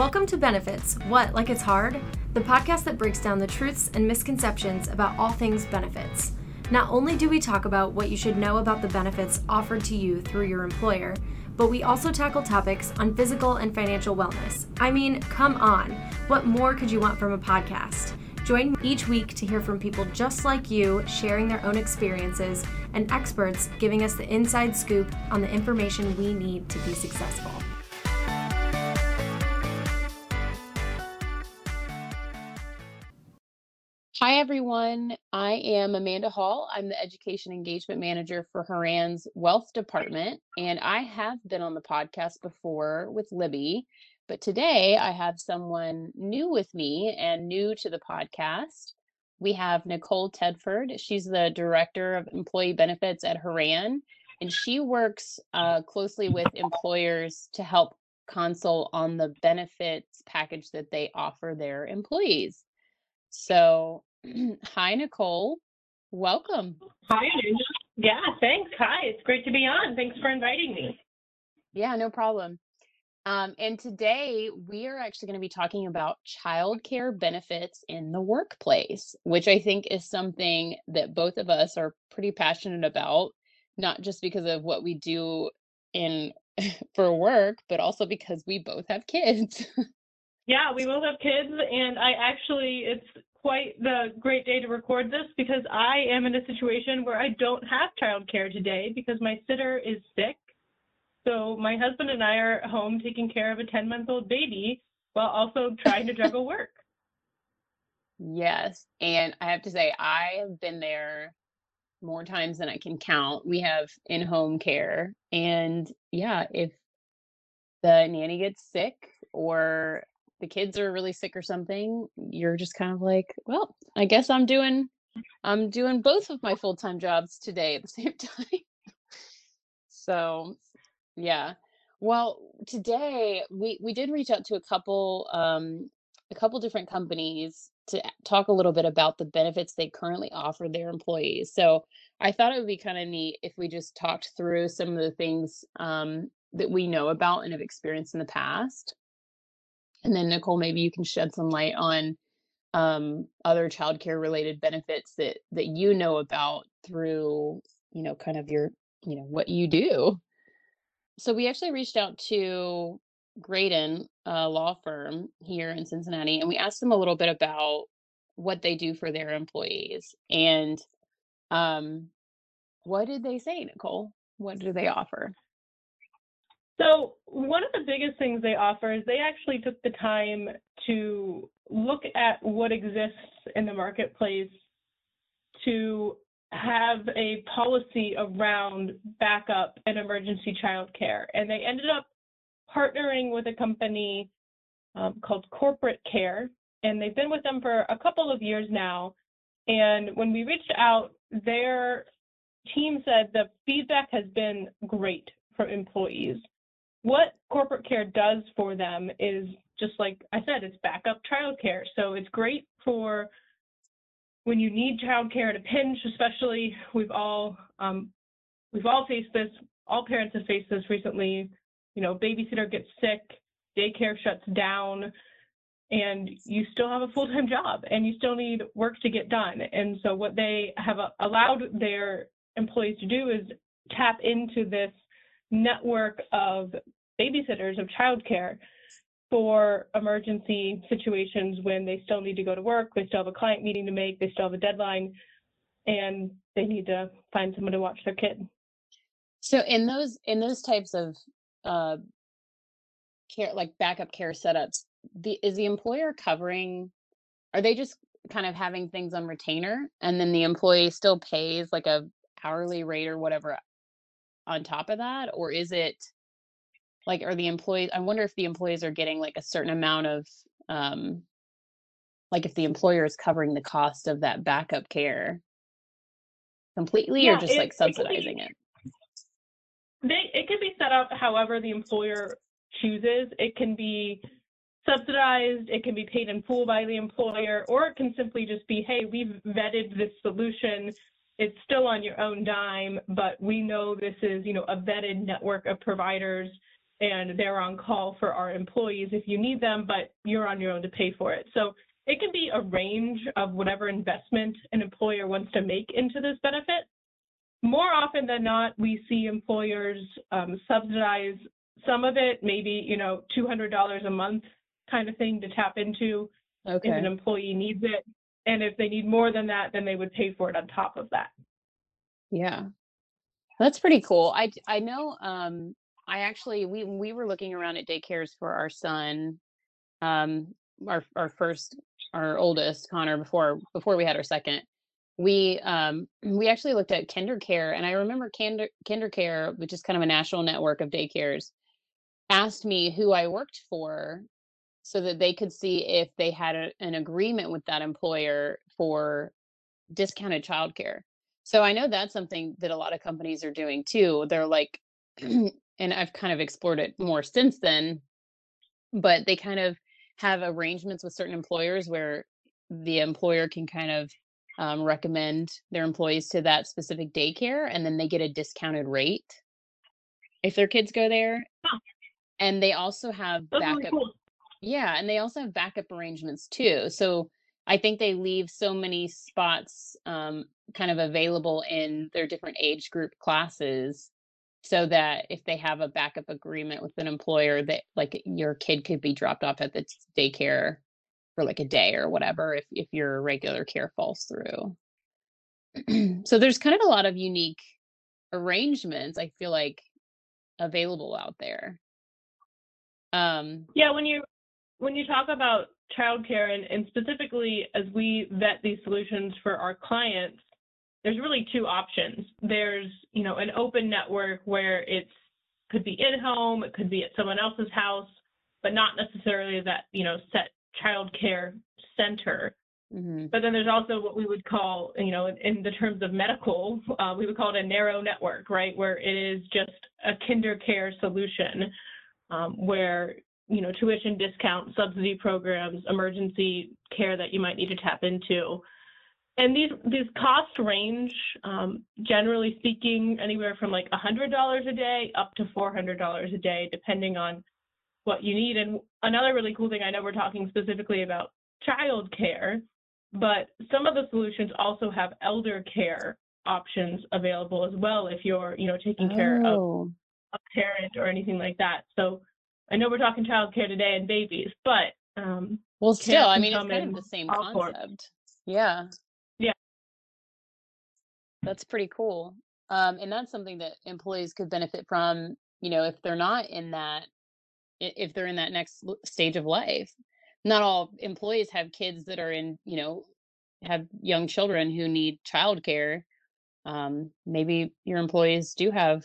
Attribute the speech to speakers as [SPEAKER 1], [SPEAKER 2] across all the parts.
[SPEAKER 1] Welcome to Benefits What, Like It's Hard? The podcast that breaks down the truths and misconceptions about all things benefits. Not only do we talk about what you should know about the benefits offered to you through your employer, but we also tackle topics on physical and financial wellness. I mean, come on, what more could you want from a podcast? Join each week to hear from people just like you sharing their own experiences and experts giving us the inside scoop on the information we need to be successful.
[SPEAKER 2] Hi, everyone. I am Amanda Hall. I'm the Education Engagement Manager for Horan's Wealth Department, and I have been on the podcast before with Libby. But today I have someone new with me and new to the podcast. We have Nicole Tedford. She's the Director of Employee Benefits at Horan, and she works uh, closely with employers to help consult on the benefits package that they offer their employees. So Hi, Nicole. Welcome.
[SPEAKER 3] Hi, Yeah, thanks. Hi, it's great to be on. Thanks for inviting me.
[SPEAKER 2] Yeah, no problem. Um, and today we are actually going to be talking about childcare benefits in the workplace, which I think is something that both of us are pretty passionate about, not just because of what we do in for work, but also because we both have kids.
[SPEAKER 3] yeah, we both have kids, and I actually, it's quite the great day to record this because I am in a situation where I don't have childcare today because my sitter is sick. So my husband and I are at home taking care of a 10 month old baby while also trying to juggle work.
[SPEAKER 2] Yes. And I have to say, I have been there more times than I can count. We have in home care. And yeah, if the nanny gets sick or the kids are really sick or something, you're just kind of like, well, I guess I'm doing I'm doing both of my full-time jobs today at the same time. so, yeah. Well, today we we did reach out to a couple um a couple different companies to talk a little bit about the benefits they currently offer their employees. So, I thought it would be kind of neat if we just talked through some of the things um, that we know about and have experienced in the past. And then Nicole, maybe you can shed some light on um, other childcare related benefits that that you know about through, you know, kind of your, you know, what you do. So we actually reached out to Graydon, a law firm here in Cincinnati, and we asked them a little bit about what they do for their employees. And um, what did they say, Nicole? What do they offer?
[SPEAKER 3] So one of the biggest things they offer is they actually took the time to look at what exists in the marketplace to have a policy around backup and emergency childcare. And they ended up partnering with a company um, called Corporate Care, and they've been with them for a couple of years now. And when we reached out, their team said the feedback has been great for employees what corporate care does for them is just like I said, it's backup childcare. So it's great for when you need childcare at a pinch, especially we've all um, we've all faced this. All parents have faced this recently. You know, babysitter gets sick, daycare shuts down, and you still have a full-time job, and you still need work to get done. And so what they have allowed their employees to do is tap into this network of babysitters of childcare for emergency situations when they still need to go to work, they still have a client meeting to make, they still have a deadline, and they need to find someone to watch their kid.
[SPEAKER 2] So in those in those types of uh, care, like backup care setups, the is the employer covering? Are they just kind of having things on retainer, and then the employee still pays like a hourly rate or whatever on top of that or is it like are the employees i wonder if the employees are getting like a certain amount of um like if the employer is covering the cost of that backup care completely yeah, or just it, like subsidizing it,
[SPEAKER 3] be, it? They it can be set up however the employer chooses. It can be subsidized it can be paid in full by the employer or it can simply just be hey we've vetted this solution it's still on your own dime, but we know this is, you know, a vetted network of providers and they're on call for our employees if you need them, but you're on your own to pay for it. So it can be a range of whatever investment an employer wants to make into this benefit. More often than not, we see employers um, subsidize some of it, maybe, you know, $200 a month kind of thing to tap into
[SPEAKER 2] Okay.
[SPEAKER 3] if an employee needs it. And if they need more than that, then they would pay for it on top of that.
[SPEAKER 2] Yeah. That's pretty cool. I I know um I actually we we were looking around at daycares for our son um our our first our oldest Connor before before we had our second. We um we actually looked at KinderCare and I remember Kinder KinderCare which is kind of a national network of daycares asked me who I worked for so that they could see if they had a, an agreement with that employer for discounted childcare. So I know that's something that a lot of companies are doing too. They're like, and I've kind of explored it more since then, but they kind of have arrangements with certain employers where the employer can kind of um, recommend their employees to that specific daycare and then they get a discounted rate if their kids go there. And they also have
[SPEAKER 3] That's really
[SPEAKER 2] backup
[SPEAKER 3] cool.
[SPEAKER 2] Yeah, and they also have backup arrangements too. So I think they leave so many spots um, kind of available in their different age group classes so that if they have a backup agreement with an employer that like your kid could be dropped off at the daycare for like a day or whatever if if your regular care falls through. so there's kind of a lot of unique arrangements I feel like available out there. Um
[SPEAKER 3] Yeah, when you when you talk about childcare and, and specifically as we vet these solutions for our clients, there's really two options. There's, you know, an open network where it's could be in home, it could be at someone else's house, but not necessarily that, you know, set childcare center.
[SPEAKER 2] mhm.
[SPEAKER 3] But then there's also what we would call, you know, in, in the terms of medical, uh, we would call it a narrow network, right? Where it is just a kinder care solution um, where, you know, tuition discount, subsidy programs, emergency care that you might need to tap into. And these, these costs range, um, generally speaking, anywhere from like $100 a day up to $400 a day, depending on what you need. And another really cool thing, I know we're talking specifically about childcare, but some of the solutions also have elder care options available as well if you're, you know, taking care of
[SPEAKER 2] Oh.
[SPEAKER 3] a parent or anything like that. So I know we're talking childcare today and babies, but um,
[SPEAKER 2] Well, still, I mean, it's kind of the same
[SPEAKER 3] forms.
[SPEAKER 2] concept. Yeah.
[SPEAKER 3] Yeah.
[SPEAKER 2] That's pretty cool. Um, and that's something that employees could benefit from, you know, if they're not in that, if they're in that next stage of life. Not all employees have kids that are in, you know, have young children who need childcare. Um, maybe your employees do have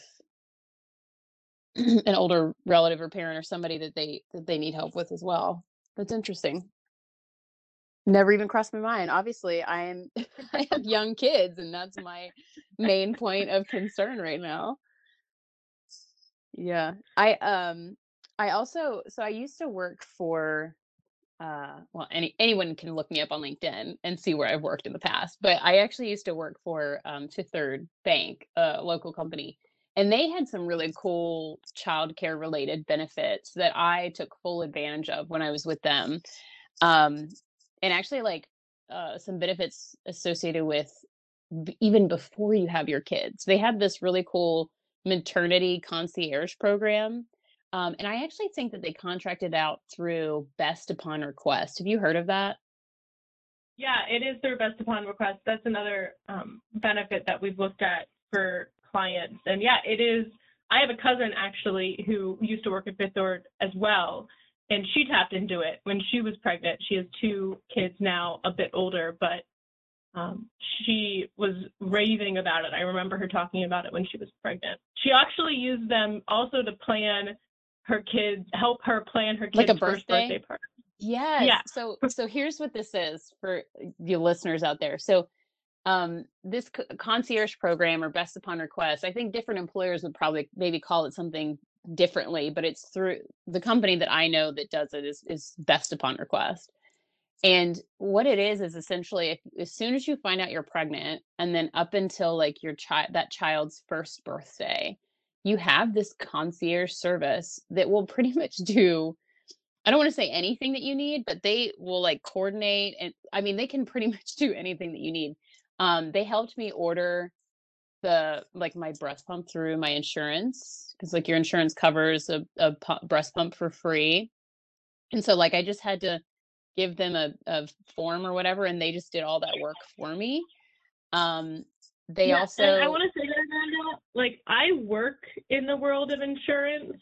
[SPEAKER 2] an older relative or parent or somebody that they that they need help with as well. That's interesting. Never even crossed my mind. Obviously, I am I have young kids and that's my main point of concern right now. Yeah. I um I also so I used to work for uh well any anyone can look me up on LinkedIn and see where I've worked in the past, but I actually used to work for um Fifth Third Bank, a local company, and they had some really cool childcare related benefits that I took full advantage of when I was with them. Um and actually like uh some benefits associated with b- even before you have your kids. They had this really cool maternity concierge program. Um, and I actually think that they contracted out through Best Upon Request. Have you heard of that?
[SPEAKER 3] yeah, it is their best upon request. That's another um, benefit that we've looked at for clients. And yeah, it is. I have a cousin actually who used to work at Fifth Third as well, and she tapped into it when she was pregnant. She has two kids now, a bit older, but um, she was raving about it. I remember her talking about it when she was pregnant. She actually used them also to plan her kids, help her plan her kids' Like
[SPEAKER 2] a
[SPEAKER 3] first
[SPEAKER 2] birthday?
[SPEAKER 3] birthday party.
[SPEAKER 2] Yes.
[SPEAKER 3] Yeah.
[SPEAKER 2] So so here's what this is for you listeners out there. So um this concierge program or best upon request, I think different employers would probably maybe call it something differently, but it's through the company that I know that does it is is best upon request. And what it is is essentially if as soon as you find out you're pregnant and then up until like your child that child's first birthday, you have this concierge service that will pretty much do I don't want to say anything that you need, but they will like coordinate and I mean they can pretty much do anything that you need. Um, they helped me order the like my breast pump through my insurance because like your insurance covers a, a pu- breast pump for free and so like i just had to give them a, a form or whatever and they just did all that work for me um they
[SPEAKER 3] Yeah,
[SPEAKER 2] also
[SPEAKER 3] I want to say that, Amanda, like I work in the world of insurance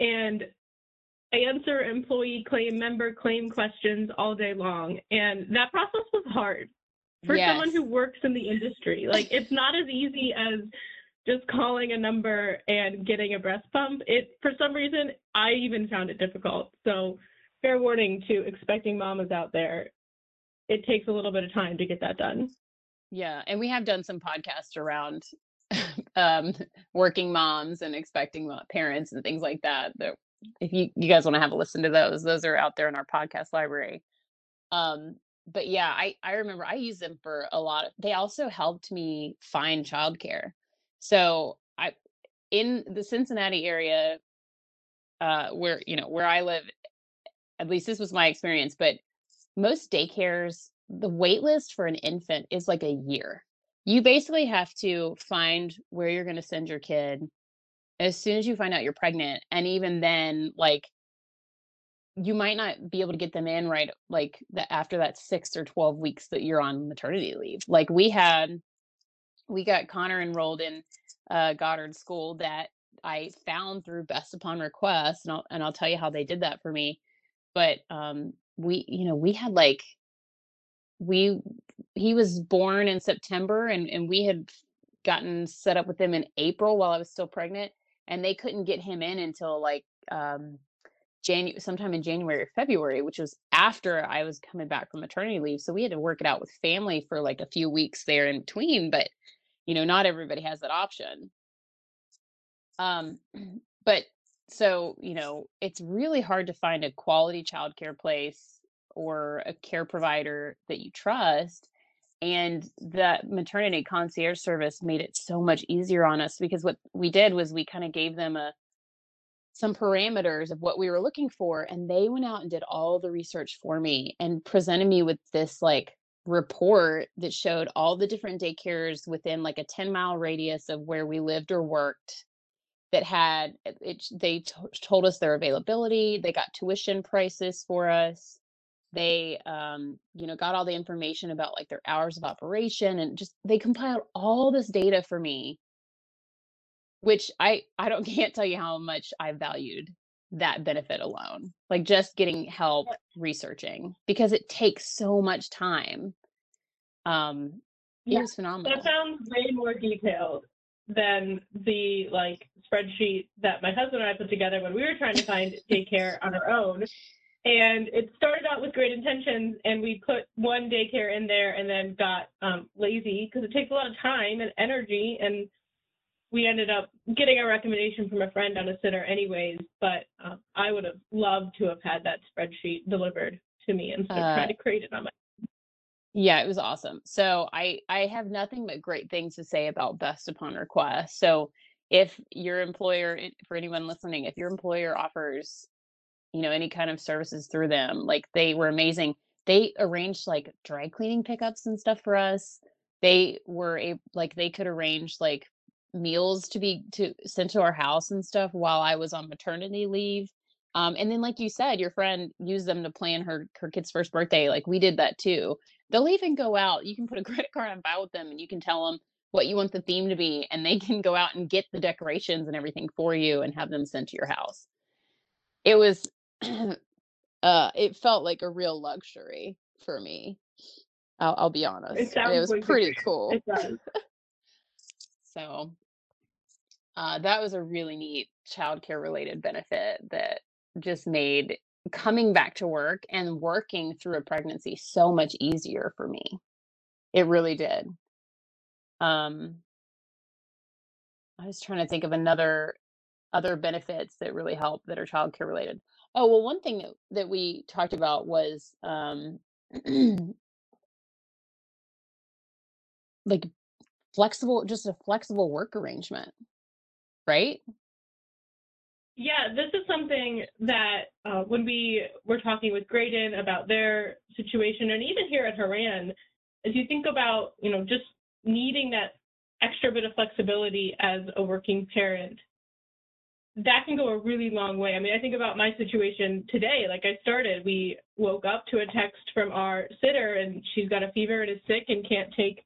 [SPEAKER 3] and I answer employee claim, member claim questions all day long. And that process was hard for someone who works in the industry. Like it's not as easy as just calling a number and getting a breast pump. It for some reason I even found it difficult. So fair warning to expecting mamas out there. It takes a little bit of time to get that done.
[SPEAKER 2] yeah and we have done some podcasts around um working moms and expecting parents and things like that that if you you guys want to have a listen to those those are out there in our podcast library um but yeah i i remember i used them for a lot of, they also helped me find childcare. So i in the cincinnati area uh where you know where i live at least this was my experience but most daycares the wait list for an infant is like a year. You basically have to find where you're going to send your kid. As soon as you find out you're pregnant and even then like you might not be able to get them in right like the, after that six or 12 weeks that you're on maternity leave. Like we had we got connor enrolled in uh, goddard school that i found through best upon request and I'll, and I'll tell you how they did that for me. But um we you know we had like we he was born in september and and we had gotten set up with him in april while i was still pregnant and they couldn't get him in until like um Janu- sometime in January or February, which was after I was coming back from maternity leave. So we had to work it out with family for like a few weeks there in between. But you know, not everybody has that option. Um, but so you know, it's really hard to find a quality childcare place or a care provider that you trust. And the maternity concierge service made it so much easier on us because what we did was we kind of gave them a some parameters of what we were looking for and they went out and did all the research for me and presented me with this like report that showed all the different daycares within like a 10 mile radius of where we lived or worked that had it, it they t- told us their availability they got tuition prices for us they um you know got all the information about like their hours of operation and just they compiled all this data for me which I I don't can't tell you how much I valued that benefit alone. Like just getting help researching because it takes so much time. Um it
[SPEAKER 3] Yeah,
[SPEAKER 2] was
[SPEAKER 3] That sounds way more detailed than the like spreadsheet that my husband and I put together when we were trying to find daycare on our own. And it started out with great intentions, and we put one daycare in there, and then got um, lazy because it takes a lot of time and energy. And we ended up getting a recommendation from a friend on a sitter, anyways. But um, I would have loved to have had that spreadsheet delivered to me instead of
[SPEAKER 2] Uh
[SPEAKER 3] trying to create it on my.
[SPEAKER 2] yeah, it was awesome. So I I have nothing but great things to say about best upon request. So if your employer for anyone listening, if your employer offers you know any kind of services through them like they were amazing they arranged like dry cleaning pickups and stuff for us they were a like they could arrange like meals to be to sent to our house and stuff while i was on maternity leave um and then like you said your friend used them to plan her her kid's first birthday like we did that too. They'll even go out you can put a credit card on file with them and you can tell them what you want the theme to be and they can go out and get the decorations and everything for you and have them sent to your house. It was uh it felt like a real luxury for me i'll, I'll be honest. It
[SPEAKER 3] sounds
[SPEAKER 2] was pretty cool
[SPEAKER 3] It does.
[SPEAKER 2] so uh that was a really neat childcare related benefit that just made coming back to work and working through a pregnancy so much easier for me. It really did. Um i was trying to think of another other benefits that really help that are childcare related. Oh well one thing that, we talked about was um like flexible just a flexible work arrangement right?
[SPEAKER 3] Yeah, this is something that uh, when we were talking with Graydon about their situation, and even here at Horan, as you think about, you know, just needing that extra bit of flexibility as a working parent, that can go a really long way. I mean, I think about my situation today. Like I started, we woke up to a text from our sitter, and she's got a fever and is sick and can't take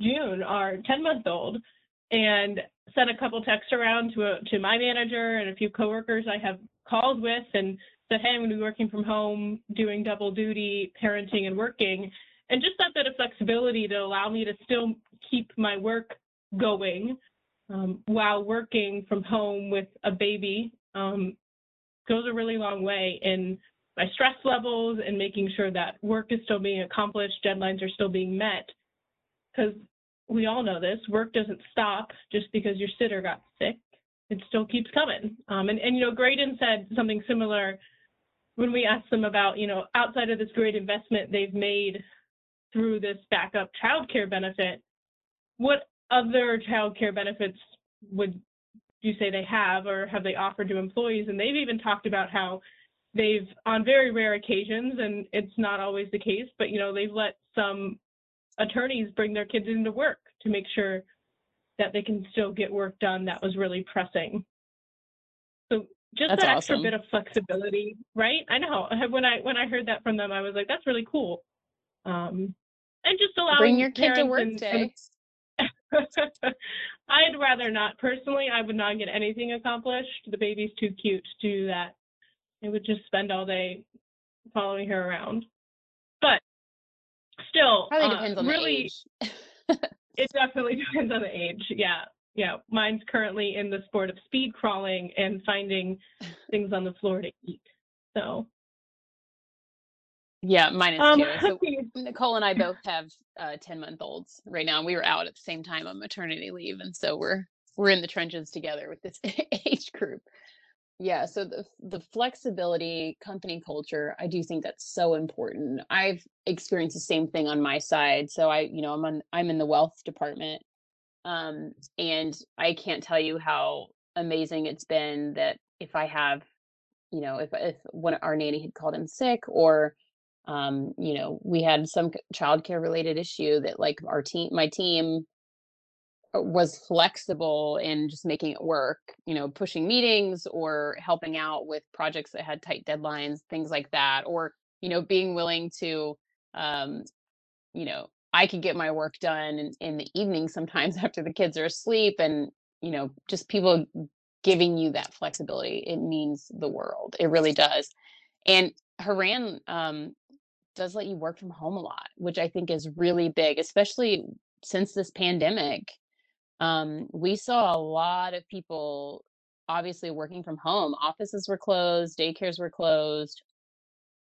[SPEAKER 3] June, our 10 month old, and sent a couple texts around to a, to my manager and a few coworkers I have called with and said, hey, I'm going to be working from home, doing double duty, parenting and working, and just that bit of flexibility to allow me to still keep my work going um, while working from home with a baby um, goes a really long way in my stress levels and making sure that work is still being accomplished, deadlines are still being met. Because we all know this, work doesn't stop just because your sitter got sick. It still keeps coming. Um, and, and, you know, Graydon said something similar when we asked them about, you know, outside of this great investment they've made through this backup childcare benefit, what other childcare benefits would you say they have or have they offered to employees? And they've even talked about how they've, on very rare occasions, and it's not always the case, but you know, they've let some attorneys bring their kids into work to make sure that they can still get work done that was really pressing. So just
[SPEAKER 2] that's
[SPEAKER 3] that
[SPEAKER 2] awesome.
[SPEAKER 3] extra bit of flexibility, right? I know when I when I heard that from them, I was like, that's really cool. Um, and just allowing
[SPEAKER 2] bring your kid to work
[SPEAKER 3] and,
[SPEAKER 2] day.
[SPEAKER 3] And I'd rather not personally. I would not get anything accomplished. The baby's too cute to do that. I would just spend all day following her around. Still,
[SPEAKER 2] probably
[SPEAKER 3] uh,
[SPEAKER 2] depends on
[SPEAKER 3] really,
[SPEAKER 2] the age.
[SPEAKER 3] it definitely depends on the age. Yeah, yeah. Mine's currently in the sport of speed crawling and finding things on the floor to eat. So.
[SPEAKER 2] Yeah, mine is
[SPEAKER 3] Um,
[SPEAKER 2] too. So Nicole and I both have uh, ten month olds right now, and we were out at the same time on maternity leave, and so we're we're in the trenches together with this age group. Yeah, so the the flexibility, company culture, I do think that's so important. I've experienced the same thing on my side. So I, you know, I'm on I'm in the wealth department. Um, and I can't tell you how amazing it's been that if I have, you know, if if one our nanny had called in sick or um, you know, we had some childcare related issue that like our team my team was flexible in just making it work, you know, pushing meetings or helping out with projects that had tight deadlines, things like that, or, you know, being willing to, um, you know, I could get my work done in, in the evening sometimes after the kids are asleep and, you know, just people giving you that flexibility. It means the world. It really does. And Horan um, does let you work from home a lot, which I think is really big, especially since this pandemic um, we saw a lot of people obviously working from home. Offices were closed, daycares were closed.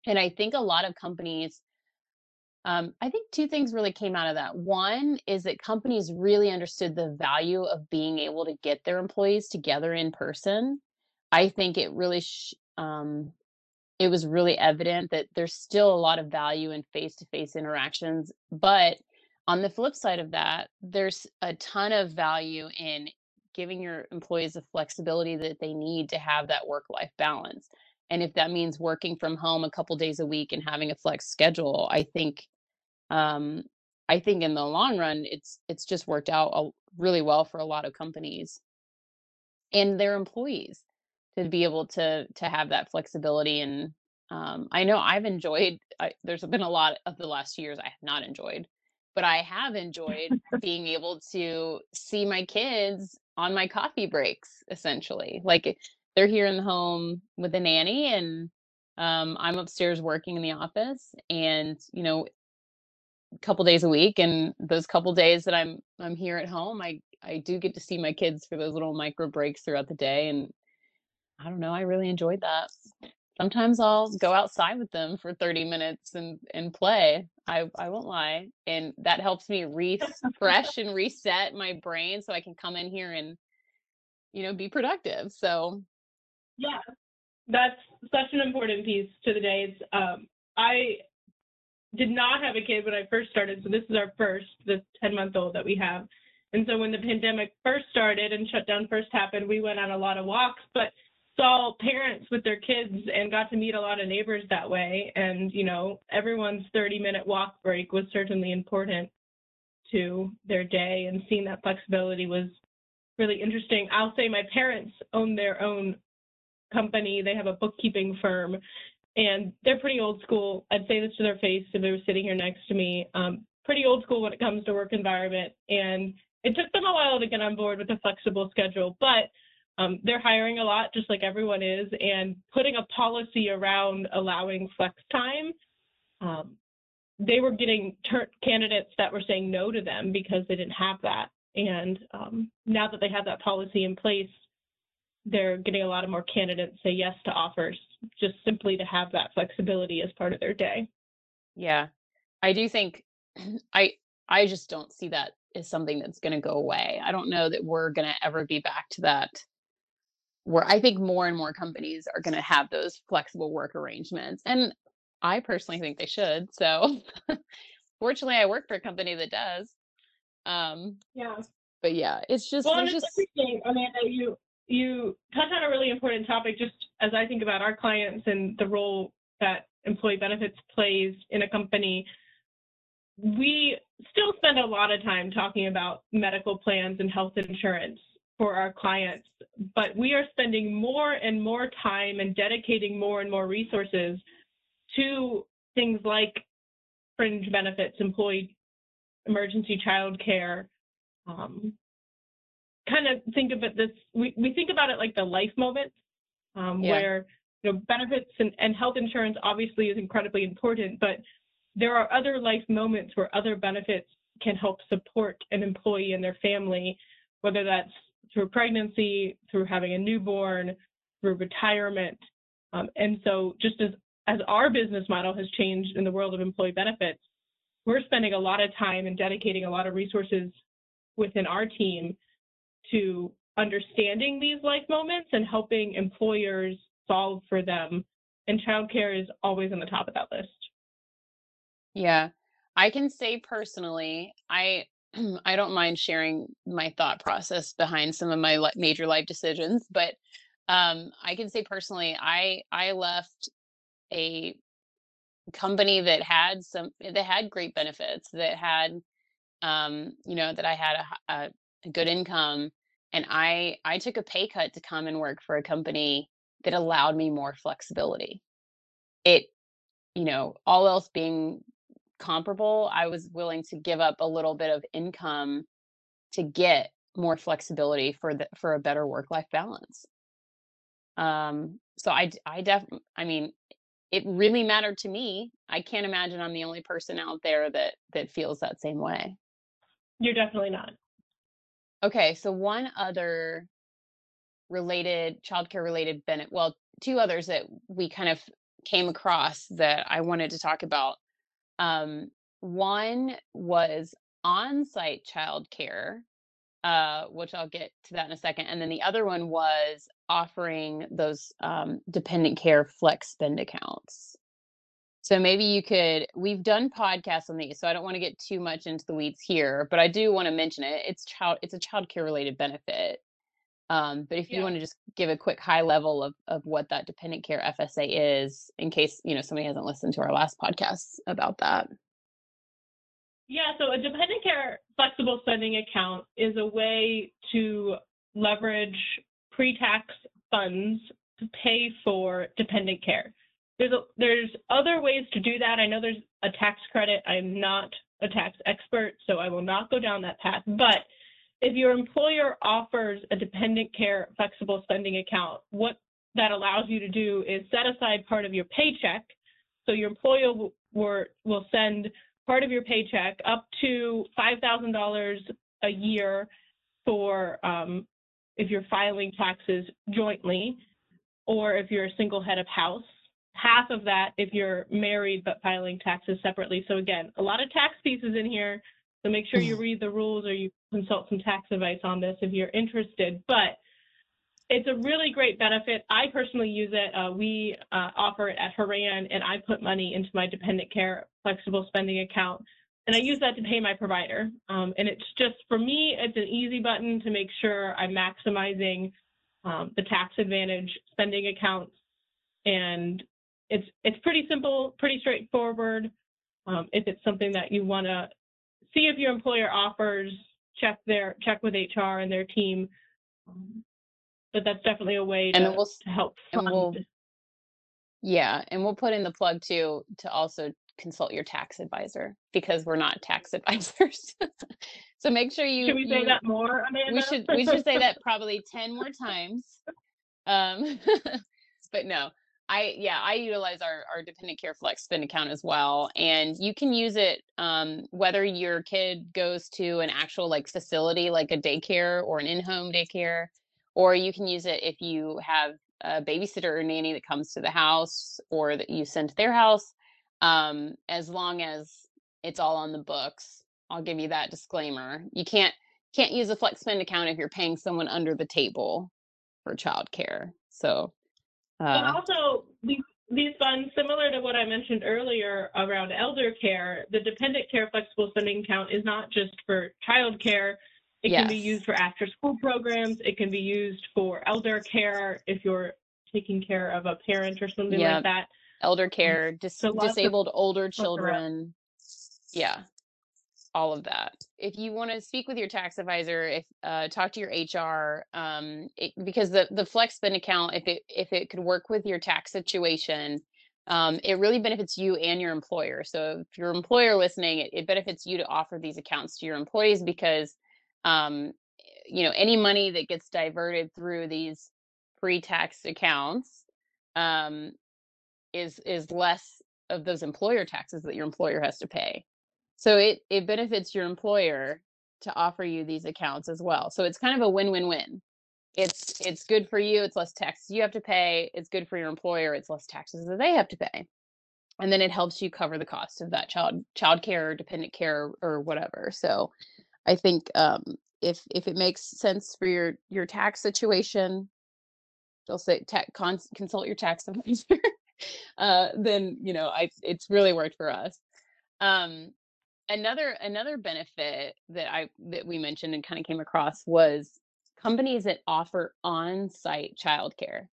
[SPEAKER 2] And I think a lot of companies, um, I think two things really came out of that. One is that companies really understood the value of being able to get their employees together in person. I think it really, sh- um, it was really evident that there's still a lot of value in face to face interactions, but on the flip side of that, there's a ton of value in giving your employees the flexibility that they need to have that work life balance. And if that means working from home a couple days a week and having a flex schedule, I think um, I think in the long run it's it's just worked out really well for a lot of companies and their employees to be able to to have that flexibility and um, I know I've enjoyed I, there's been a lot of the last years I have not enjoyed but I have enjoyed being able to see my kids on my coffee breaks, essentially. Like they're here in the home with a nanny, and um, I'm upstairs working in the office, and you know, a couple days a week, and those couple days that I'm I'm here at home, I I do get to see my kids for those little micro breaks throughout the day, and I don't know, I really enjoyed that sometimes I'll go outside with them for 30 minutes and and play. I I won't lie. And that helps me refresh and reset my brain so I can come in here and you know, be productive. So
[SPEAKER 3] yeah. That's such an important piece to the days. Um, I did not have a kid when I first started, so this is our first, the 10 month old that we have. And so when the pandemic first started and shutdown first happened, we went on a lot of walks, but saw parents with their kids and got to meet a lot of neighbors that way. And, you know, everyone's 30 minute walk break was certainly important to their day and seeing that flexibility was really interesting. I'll say my parents own their own company. They have a bookkeeping firm and they're pretty old school. I'd say this to their face if they were sitting here next to me. Um, pretty old school when it comes to work environment. And it took them a while to get on board with a flexible schedule, but um, they're hiring a lot, just like everyone is, and putting a policy around allowing flex time. Um, they were getting candidates that were saying no to them because they didn't have that. And um, now that they have that policy in place, they're getting a lot of more candidates say yes to offers just simply to have that flexibility as part of their day.
[SPEAKER 2] Yeah. I do think I I just don't see that as something that's going to go away. I don't know that we're going to ever be back to that where I think more and more companies are going to have those flexible work arrangements. And I personally think they should. So fortunately I work for a company that does. Um
[SPEAKER 3] yeah.
[SPEAKER 2] But yeah, it's just
[SPEAKER 3] well,
[SPEAKER 2] it's
[SPEAKER 3] just
[SPEAKER 2] everything,
[SPEAKER 3] Amanda, you you touch on a really important topic just as I think about our clients and the role that employee benefits plays in a company. We still spend a lot of time talking about medical plans and health insurance for our clients, but we are spending more and more time and dedicating more and more resources to things like fringe benefits, employee emergency child care, um, kind of think of it this we, we think about it like the life moments um, yeah. where you know benefits and, and health insurance obviously is incredibly important but there are other life moments where other benefits can help support an employee and their family whether that's through pregnancy through having a newborn through retirement um, and so just as as our business model has changed in the world of employee benefits we're spending a lot of time and dedicating a lot of resources within our team to understanding these life moments and helping employers solve for them. And childcare is always on the top of that list.
[SPEAKER 2] Yeah. I can say personally, I I don't mind sharing my thought process behind some of my major life decisions, but um, I can say personally, I I left a company that had some that had great benefits, that had um, you know, that I had a, a a good income and i i took a pay cut to come and work for a company that allowed me more flexibility. It you know all else being comparable i was willing to give up a little bit of income to get more flexibility for the for a better work life balance. Um so i i def i mean it really mattered to me. I can't imagine i'm the only person out there that that feels that same way.
[SPEAKER 3] You're definitely not.
[SPEAKER 2] Okay, so one other related childcare related benefit, well, two others that we kind of came across that I wanted to talk about. Um, one was on-site childcare, uh, which I'll get to that in a second, and then the other one was offering those um, dependent care flex spend accounts. So maybe you could, we've done podcasts on these, so I don't want to get too much into the weeds here, but I do want to mention it. It's child, it's a child care related benefit. Um, but if you want to just give a quick high level of, of what that dependent care FSA is, in case, you know, somebody hasn't listened to our last podcast about that.
[SPEAKER 3] Yeah, so a dependent care flexible spending account is a way to leverage pre-tax funds to pay for dependent care there's a, there's other ways to do that. I know there's a tax credit. I'm not a tax expert, so I will not go down that path. But if your employer offers a dependent care flexible spending account, what that allows you to do is set aside part of your paycheck. So your employer will, send part of your paycheck up to $5,000 a year for um, if you're filing taxes jointly or if you're a single head of house half of that if you're married but filing taxes separately. So again, a lot of tax pieces in here. So make sure you mm-hmm. read the rules or you consult some tax advice on this if you're interested. But it's a really great benefit. I personally use it. Uh, we uh, offer it at Horan, and I put money into my dependent care flexible spending account and I use that to pay my provider. Um, and it's just for me, it's an easy button to make sure I'm maximizing um, the tax advantage spending accounts, and it's it's pretty simple, pretty straightforward. Um, if it's something that you want to see if your employer offers, check their check with HR and their team. But that's definitely a way to,
[SPEAKER 2] And we'll
[SPEAKER 3] to help
[SPEAKER 2] and we'll- Yeah, and we'll put in the plug too to also consult your tax advisor because we're not tax advisors. so make sure you
[SPEAKER 3] Should we say
[SPEAKER 2] you-
[SPEAKER 3] that more, Amanda?
[SPEAKER 2] we should we should say that probably 10 more times um but no i yeah i utilize our our dependent care flex spend account as well and you can use it um whether your kid goes to an actual like facility like a daycare or an in-home daycare or you can use it if you have a babysitter or nanny that comes to the house or that you send to their house um as long as it's all on the books i'll give you that disclaimer you can't can't use a flex spend account if you're paying someone under the table for childcare. So,
[SPEAKER 3] And
[SPEAKER 2] uh,
[SPEAKER 3] also, these, these funds, similar to what I mentioned earlier around elder care, the dependent care flexible spending account is not just for child care. It can be used for after school programs. It can be used for elder care if you're taking care of a parent or something
[SPEAKER 2] Yeah.
[SPEAKER 3] like that.
[SPEAKER 2] elder care, dis-
[SPEAKER 3] so
[SPEAKER 2] disabled older children. Yeah, all of that. If you want to speak with your tax advisor, if uh, talk to your HR, um, it, because the the flex spend account, if it if it could work with your tax situation, um, it really benefits you and your employer. So if your employer listening, it, it benefits you to offer these accounts to your employees because, um, you know, any money that gets diverted through these pre-tax accounts um, is is less of those employer taxes that your employer has to pay. So it it benefits your employer to offer you these accounts as well. So it's kind of a win-win-win. It's it's good for you, it's less taxes you have to pay. It's good for your employer, it's less taxes that they have to pay. And then it helps you cover the cost of that child child care, or dependent care, or whatever. So I think um, if if it makes sense for your your tax situation, they'll say tech, cons- consult your tax advisor. uh, then you know I it's really worked for us. Um, another another benefit that I that we mentioned and kind of came across was companies that offer on-site childcare.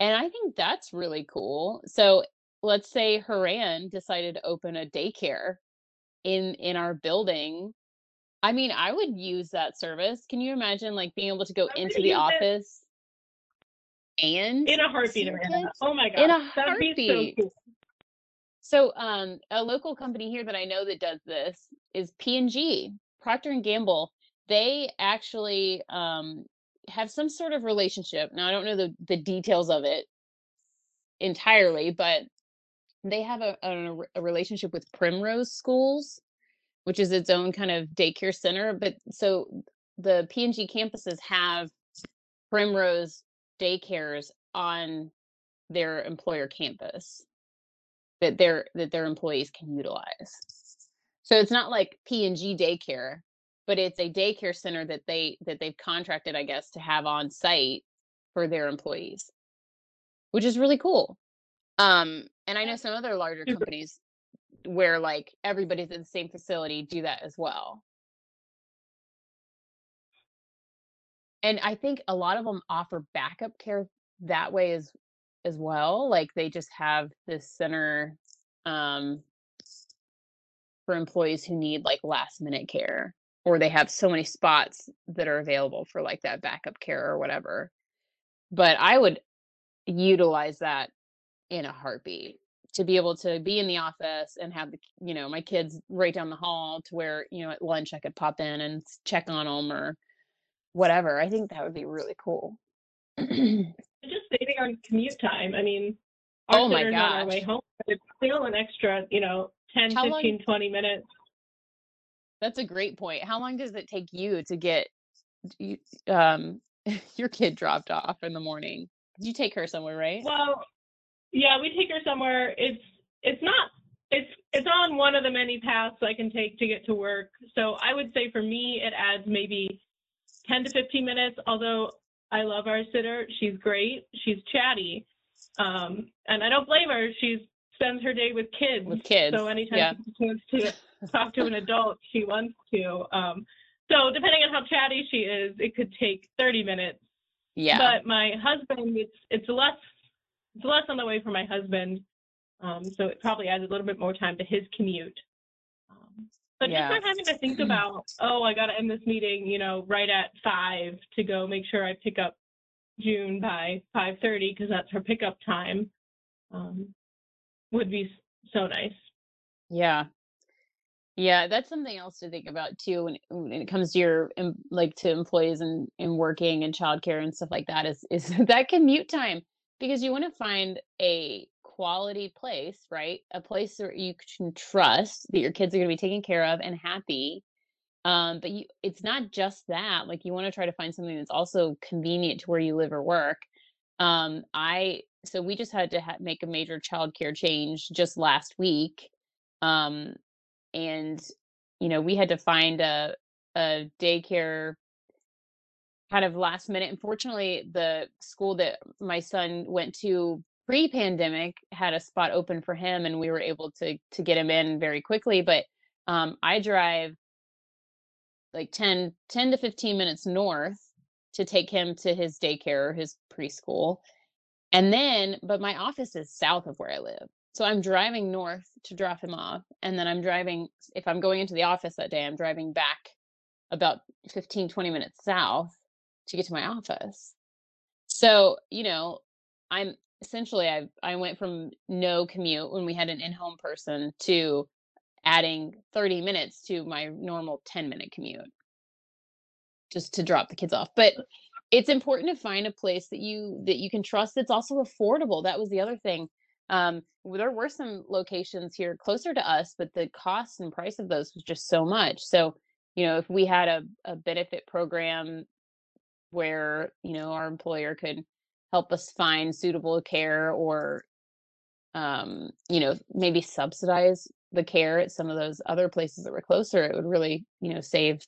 [SPEAKER 2] And I think that's really cool. So let's say Horan decided to open a daycare in in our building. I mean, I would use that service. Can you imagine like being able to go
[SPEAKER 3] I
[SPEAKER 2] into the
[SPEAKER 3] it
[SPEAKER 2] office and
[SPEAKER 3] In a heartbeat, Amanda. Oh my god.
[SPEAKER 2] In a
[SPEAKER 3] That'd be
[SPEAKER 2] heartbeat.
[SPEAKER 3] so cool.
[SPEAKER 2] So, um, a local company here that I know that does this is P&G, Procter and Gamble. They actually um, have some sort of relationship. Now, I don't know the the details of it entirely, but they have a, a, a relationship with Primrose Schools, which is its own kind of daycare center. But so the P&G campuses have Primrose daycares on their employer campus that their that their employees can utilize. So it's not like P and G daycare, but it's a daycare center that they that they've contracted, I guess, to have on site for their employees, which is really cool. Um, and I know some other larger companies where like everybody's in the same facility do that as well. And I think a lot of them offer backup care that way as as well. Like they just have this center um, for employees who need like last minute care, or they have so many spots that are available for like that backup care or whatever. But I would utilize that in a heartbeat to be able to be in the office and have the you know my kids right down the hall to where you know at lunch I could pop in and check on them or whatever. I think that would be really cool.
[SPEAKER 3] Just saving on commute time. I mean, our
[SPEAKER 2] Oh my
[SPEAKER 3] sitter's on our way home, but it's still an extra, you know, 10,
[SPEAKER 2] How long-
[SPEAKER 3] 15, 20 minutes.
[SPEAKER 2] That's a great point. How long does it take you to get um your kid dropped off in the morning? You take her somewhere, right?
[SPEAKER 3] Well, yeah, we take her somewhere. It's it's not it's it's on one of the many paths I can take to get to work. So I would say for me it adds maybe 10 to 15 minutes, although I love our sitter. She's great. She's chatty. Um, and I don't blame her. She spends her day with kids.
[SPEAKER 2] With kids,
[SPEAKER 3] So anytime
[SPEAKER 2] yeah.
[SPEAKER 3] she wants to talk to an adult, she wants to. Um, so depending on how chatty she is, it could take 30 minutes.
[SPEAKER 2] Yeah.
[SPEAKER 3] But my husband, it's it's less it's less on the way for my husband, um, so it probably adds a little bit more time to his commute. But
[SPEAKER 2] Yeah.
[SPEAKER 3] just not having to think about, oh, I got to end this meeting, you know, right at five to go make sure I pick up June by 5:30 because that's her pickup time, um, would be so nice.
[SPEAKER 2] Yeah. Yeah, that's something else to think about too when, when it comes to your like to employees and, and working and childcare and stuff like that is is that commute time because you want to find a quality place, right? A place where you can trust that your kids are going to be taken care of and happy. Um, but you it's not just that. Like you want to try to find something that's also convenient to where you live or work. Um, I so we just had to ha- make a major childcare change just last week. Um, and you know we had to find a a daycare kind of last minute unfortunately the school that my son went to pre-pandemic had a spot open for him and we were able to to get him in very quickly but um i drive like 10 10 to 15 minutes north to take him to his daycare or his preschool and then, but my office is south of where I live. So I'm driving north to drop him off. And then I'm driving, if I'm going into the office that day, I'm driving back about 15, 20 minutes south to get to my office. So, you know, I'm essentially, I, I went from no commute when we had an in home person to adding 30 minutes to my normal 10 minute commute. Just to drop the kids off. But it's important to find a place that you that you can trust that's also affordable that was the other thing. Um there were some locations here closer to us but the cost and price of those was just so much. So you know if we had a, a benefit program where you know our employer could help us find suitable care or um you know maybe subsidize the care at some of those other places that were closer it would really you know save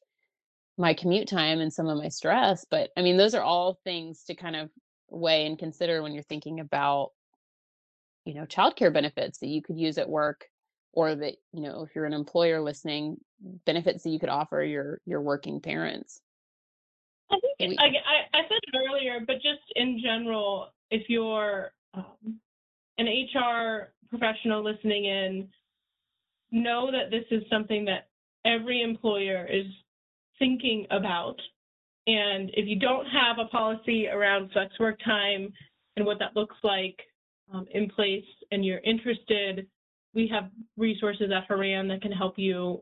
[SPEAKER 2] my commute time and some of my stress. But I mean, those are all things to kind of weigh and consider when you're thinking about, you know, childcare benefits that you could use at work or that, you know, if you're an employer listening, benefits that you could offer your your working parents.
[SPEAKER 3] I think
[SPEAKER 2] We-
[SPEAKER 3] I, I, I said it earlier, but just in general, if you're um, an HR professional listening in, know that this is something that every employer is thinking about. And if you don't have a policy around flex work time and what that looks like um, in place and you're interested, we have resources at Horan that can help you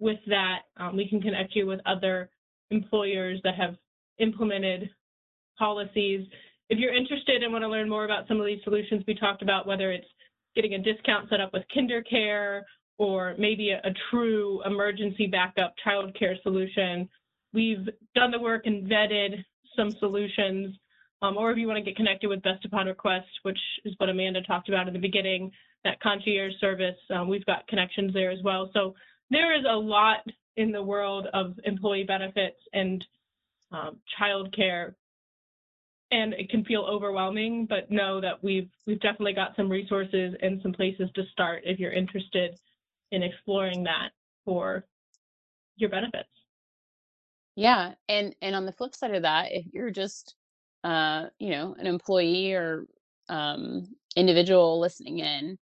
[SPEAKER 3] with that. Um, we can connect you with other employers that have implemented policies. If you're interested and want to learn more about some of these solutions we talked about, whether it's getting a discount set up with KinderCare or maybe a, a true emergency backup childcare solution, we've done the work and vetted some solutions. Um, or if you want to get connected with Best Upon Request, which is what Amanda talked about in the beginning, that concierge service, um, we've got connections there as well. So there is a lot in the world of employee benefits and um, childcare, and it can feel overwhelming. But know that we've we've definitely got some resources and some places to start if you're interested in exploring that for your benefits.
[SPEAKER 2] Yeah, and and on the flip side of that, if you're just uh, you know, an employee or um individual listening in,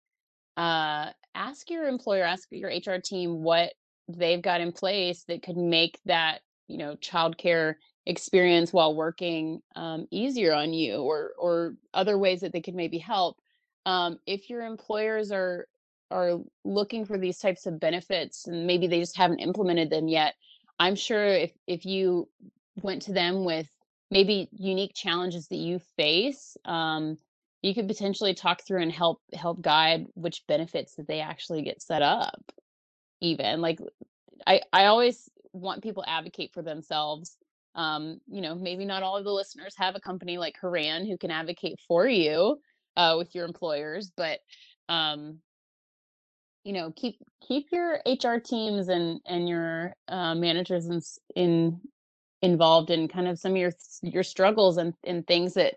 [SPEAKER 2] uh ask your employer, ask your HR team what they've got in place that could make that, you know, childcare experience while working um easier on you or or other ways that they could maybe help. Um if your employers are are looking for these types of benefits and maybe they just haven't implemented them yet, I'm sure if if you went to them with maybe unique challenges that you face, um, you could potentially talk through and help help guide which benefits that they actually get set up. Even like I I always want people advocate for themselves. Um, you know, maybe not all of the listeners have a company like Horan who can advocate for you uh, with your employers, but um, you know keep keep your hr teams and and your uh, managers in, in involved in kind of some of your your struggles and and things that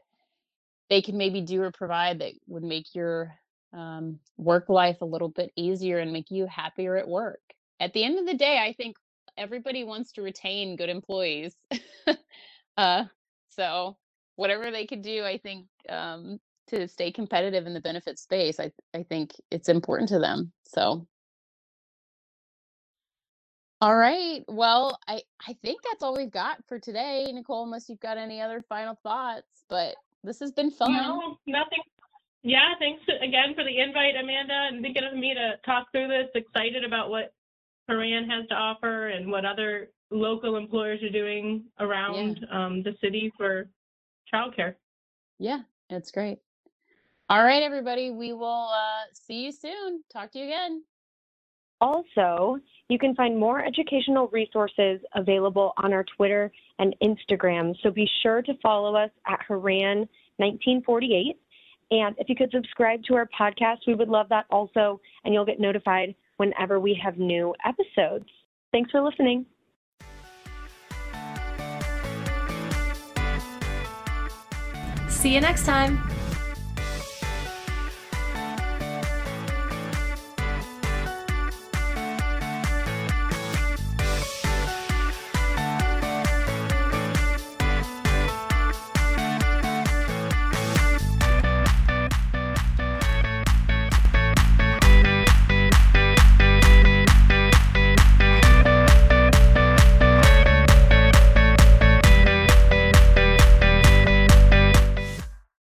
[SPEAKER 2] they can maybe do or provide that would make your um, work life a little bit easier and make you happier at work at the end of the day, I think everybody wants to retain good employees. uh, so whatever they could do, I think, um, to stay competitive in the benefit space, I I think it's important to them. So all right. Well, I I think that's all we've got for today, Nicole, unless you've got any other final thoughts, but this has been fun.
[SPEAKER 3] No, nothing. Yeah, thanks again for the invite, Amanda, and thinking of me to talk through this. Excited about what Horan has to offer and what other local employers are doing around um, the city for childcare.
[SPEAKER 2] Yeah, it's great. All right, everybody. We will uh, see you soon. Talk to you again.
[SPEAKER 4] Also, you can find more educational resources available on our Twitter and Instagram. So be sure to follow us at Horan 1948. And if you could subscribe to our podcast, we would love that also. And you'll get notified whenever we have new episodes. Thanks for listening.
[SPEAKER 1] See you next time.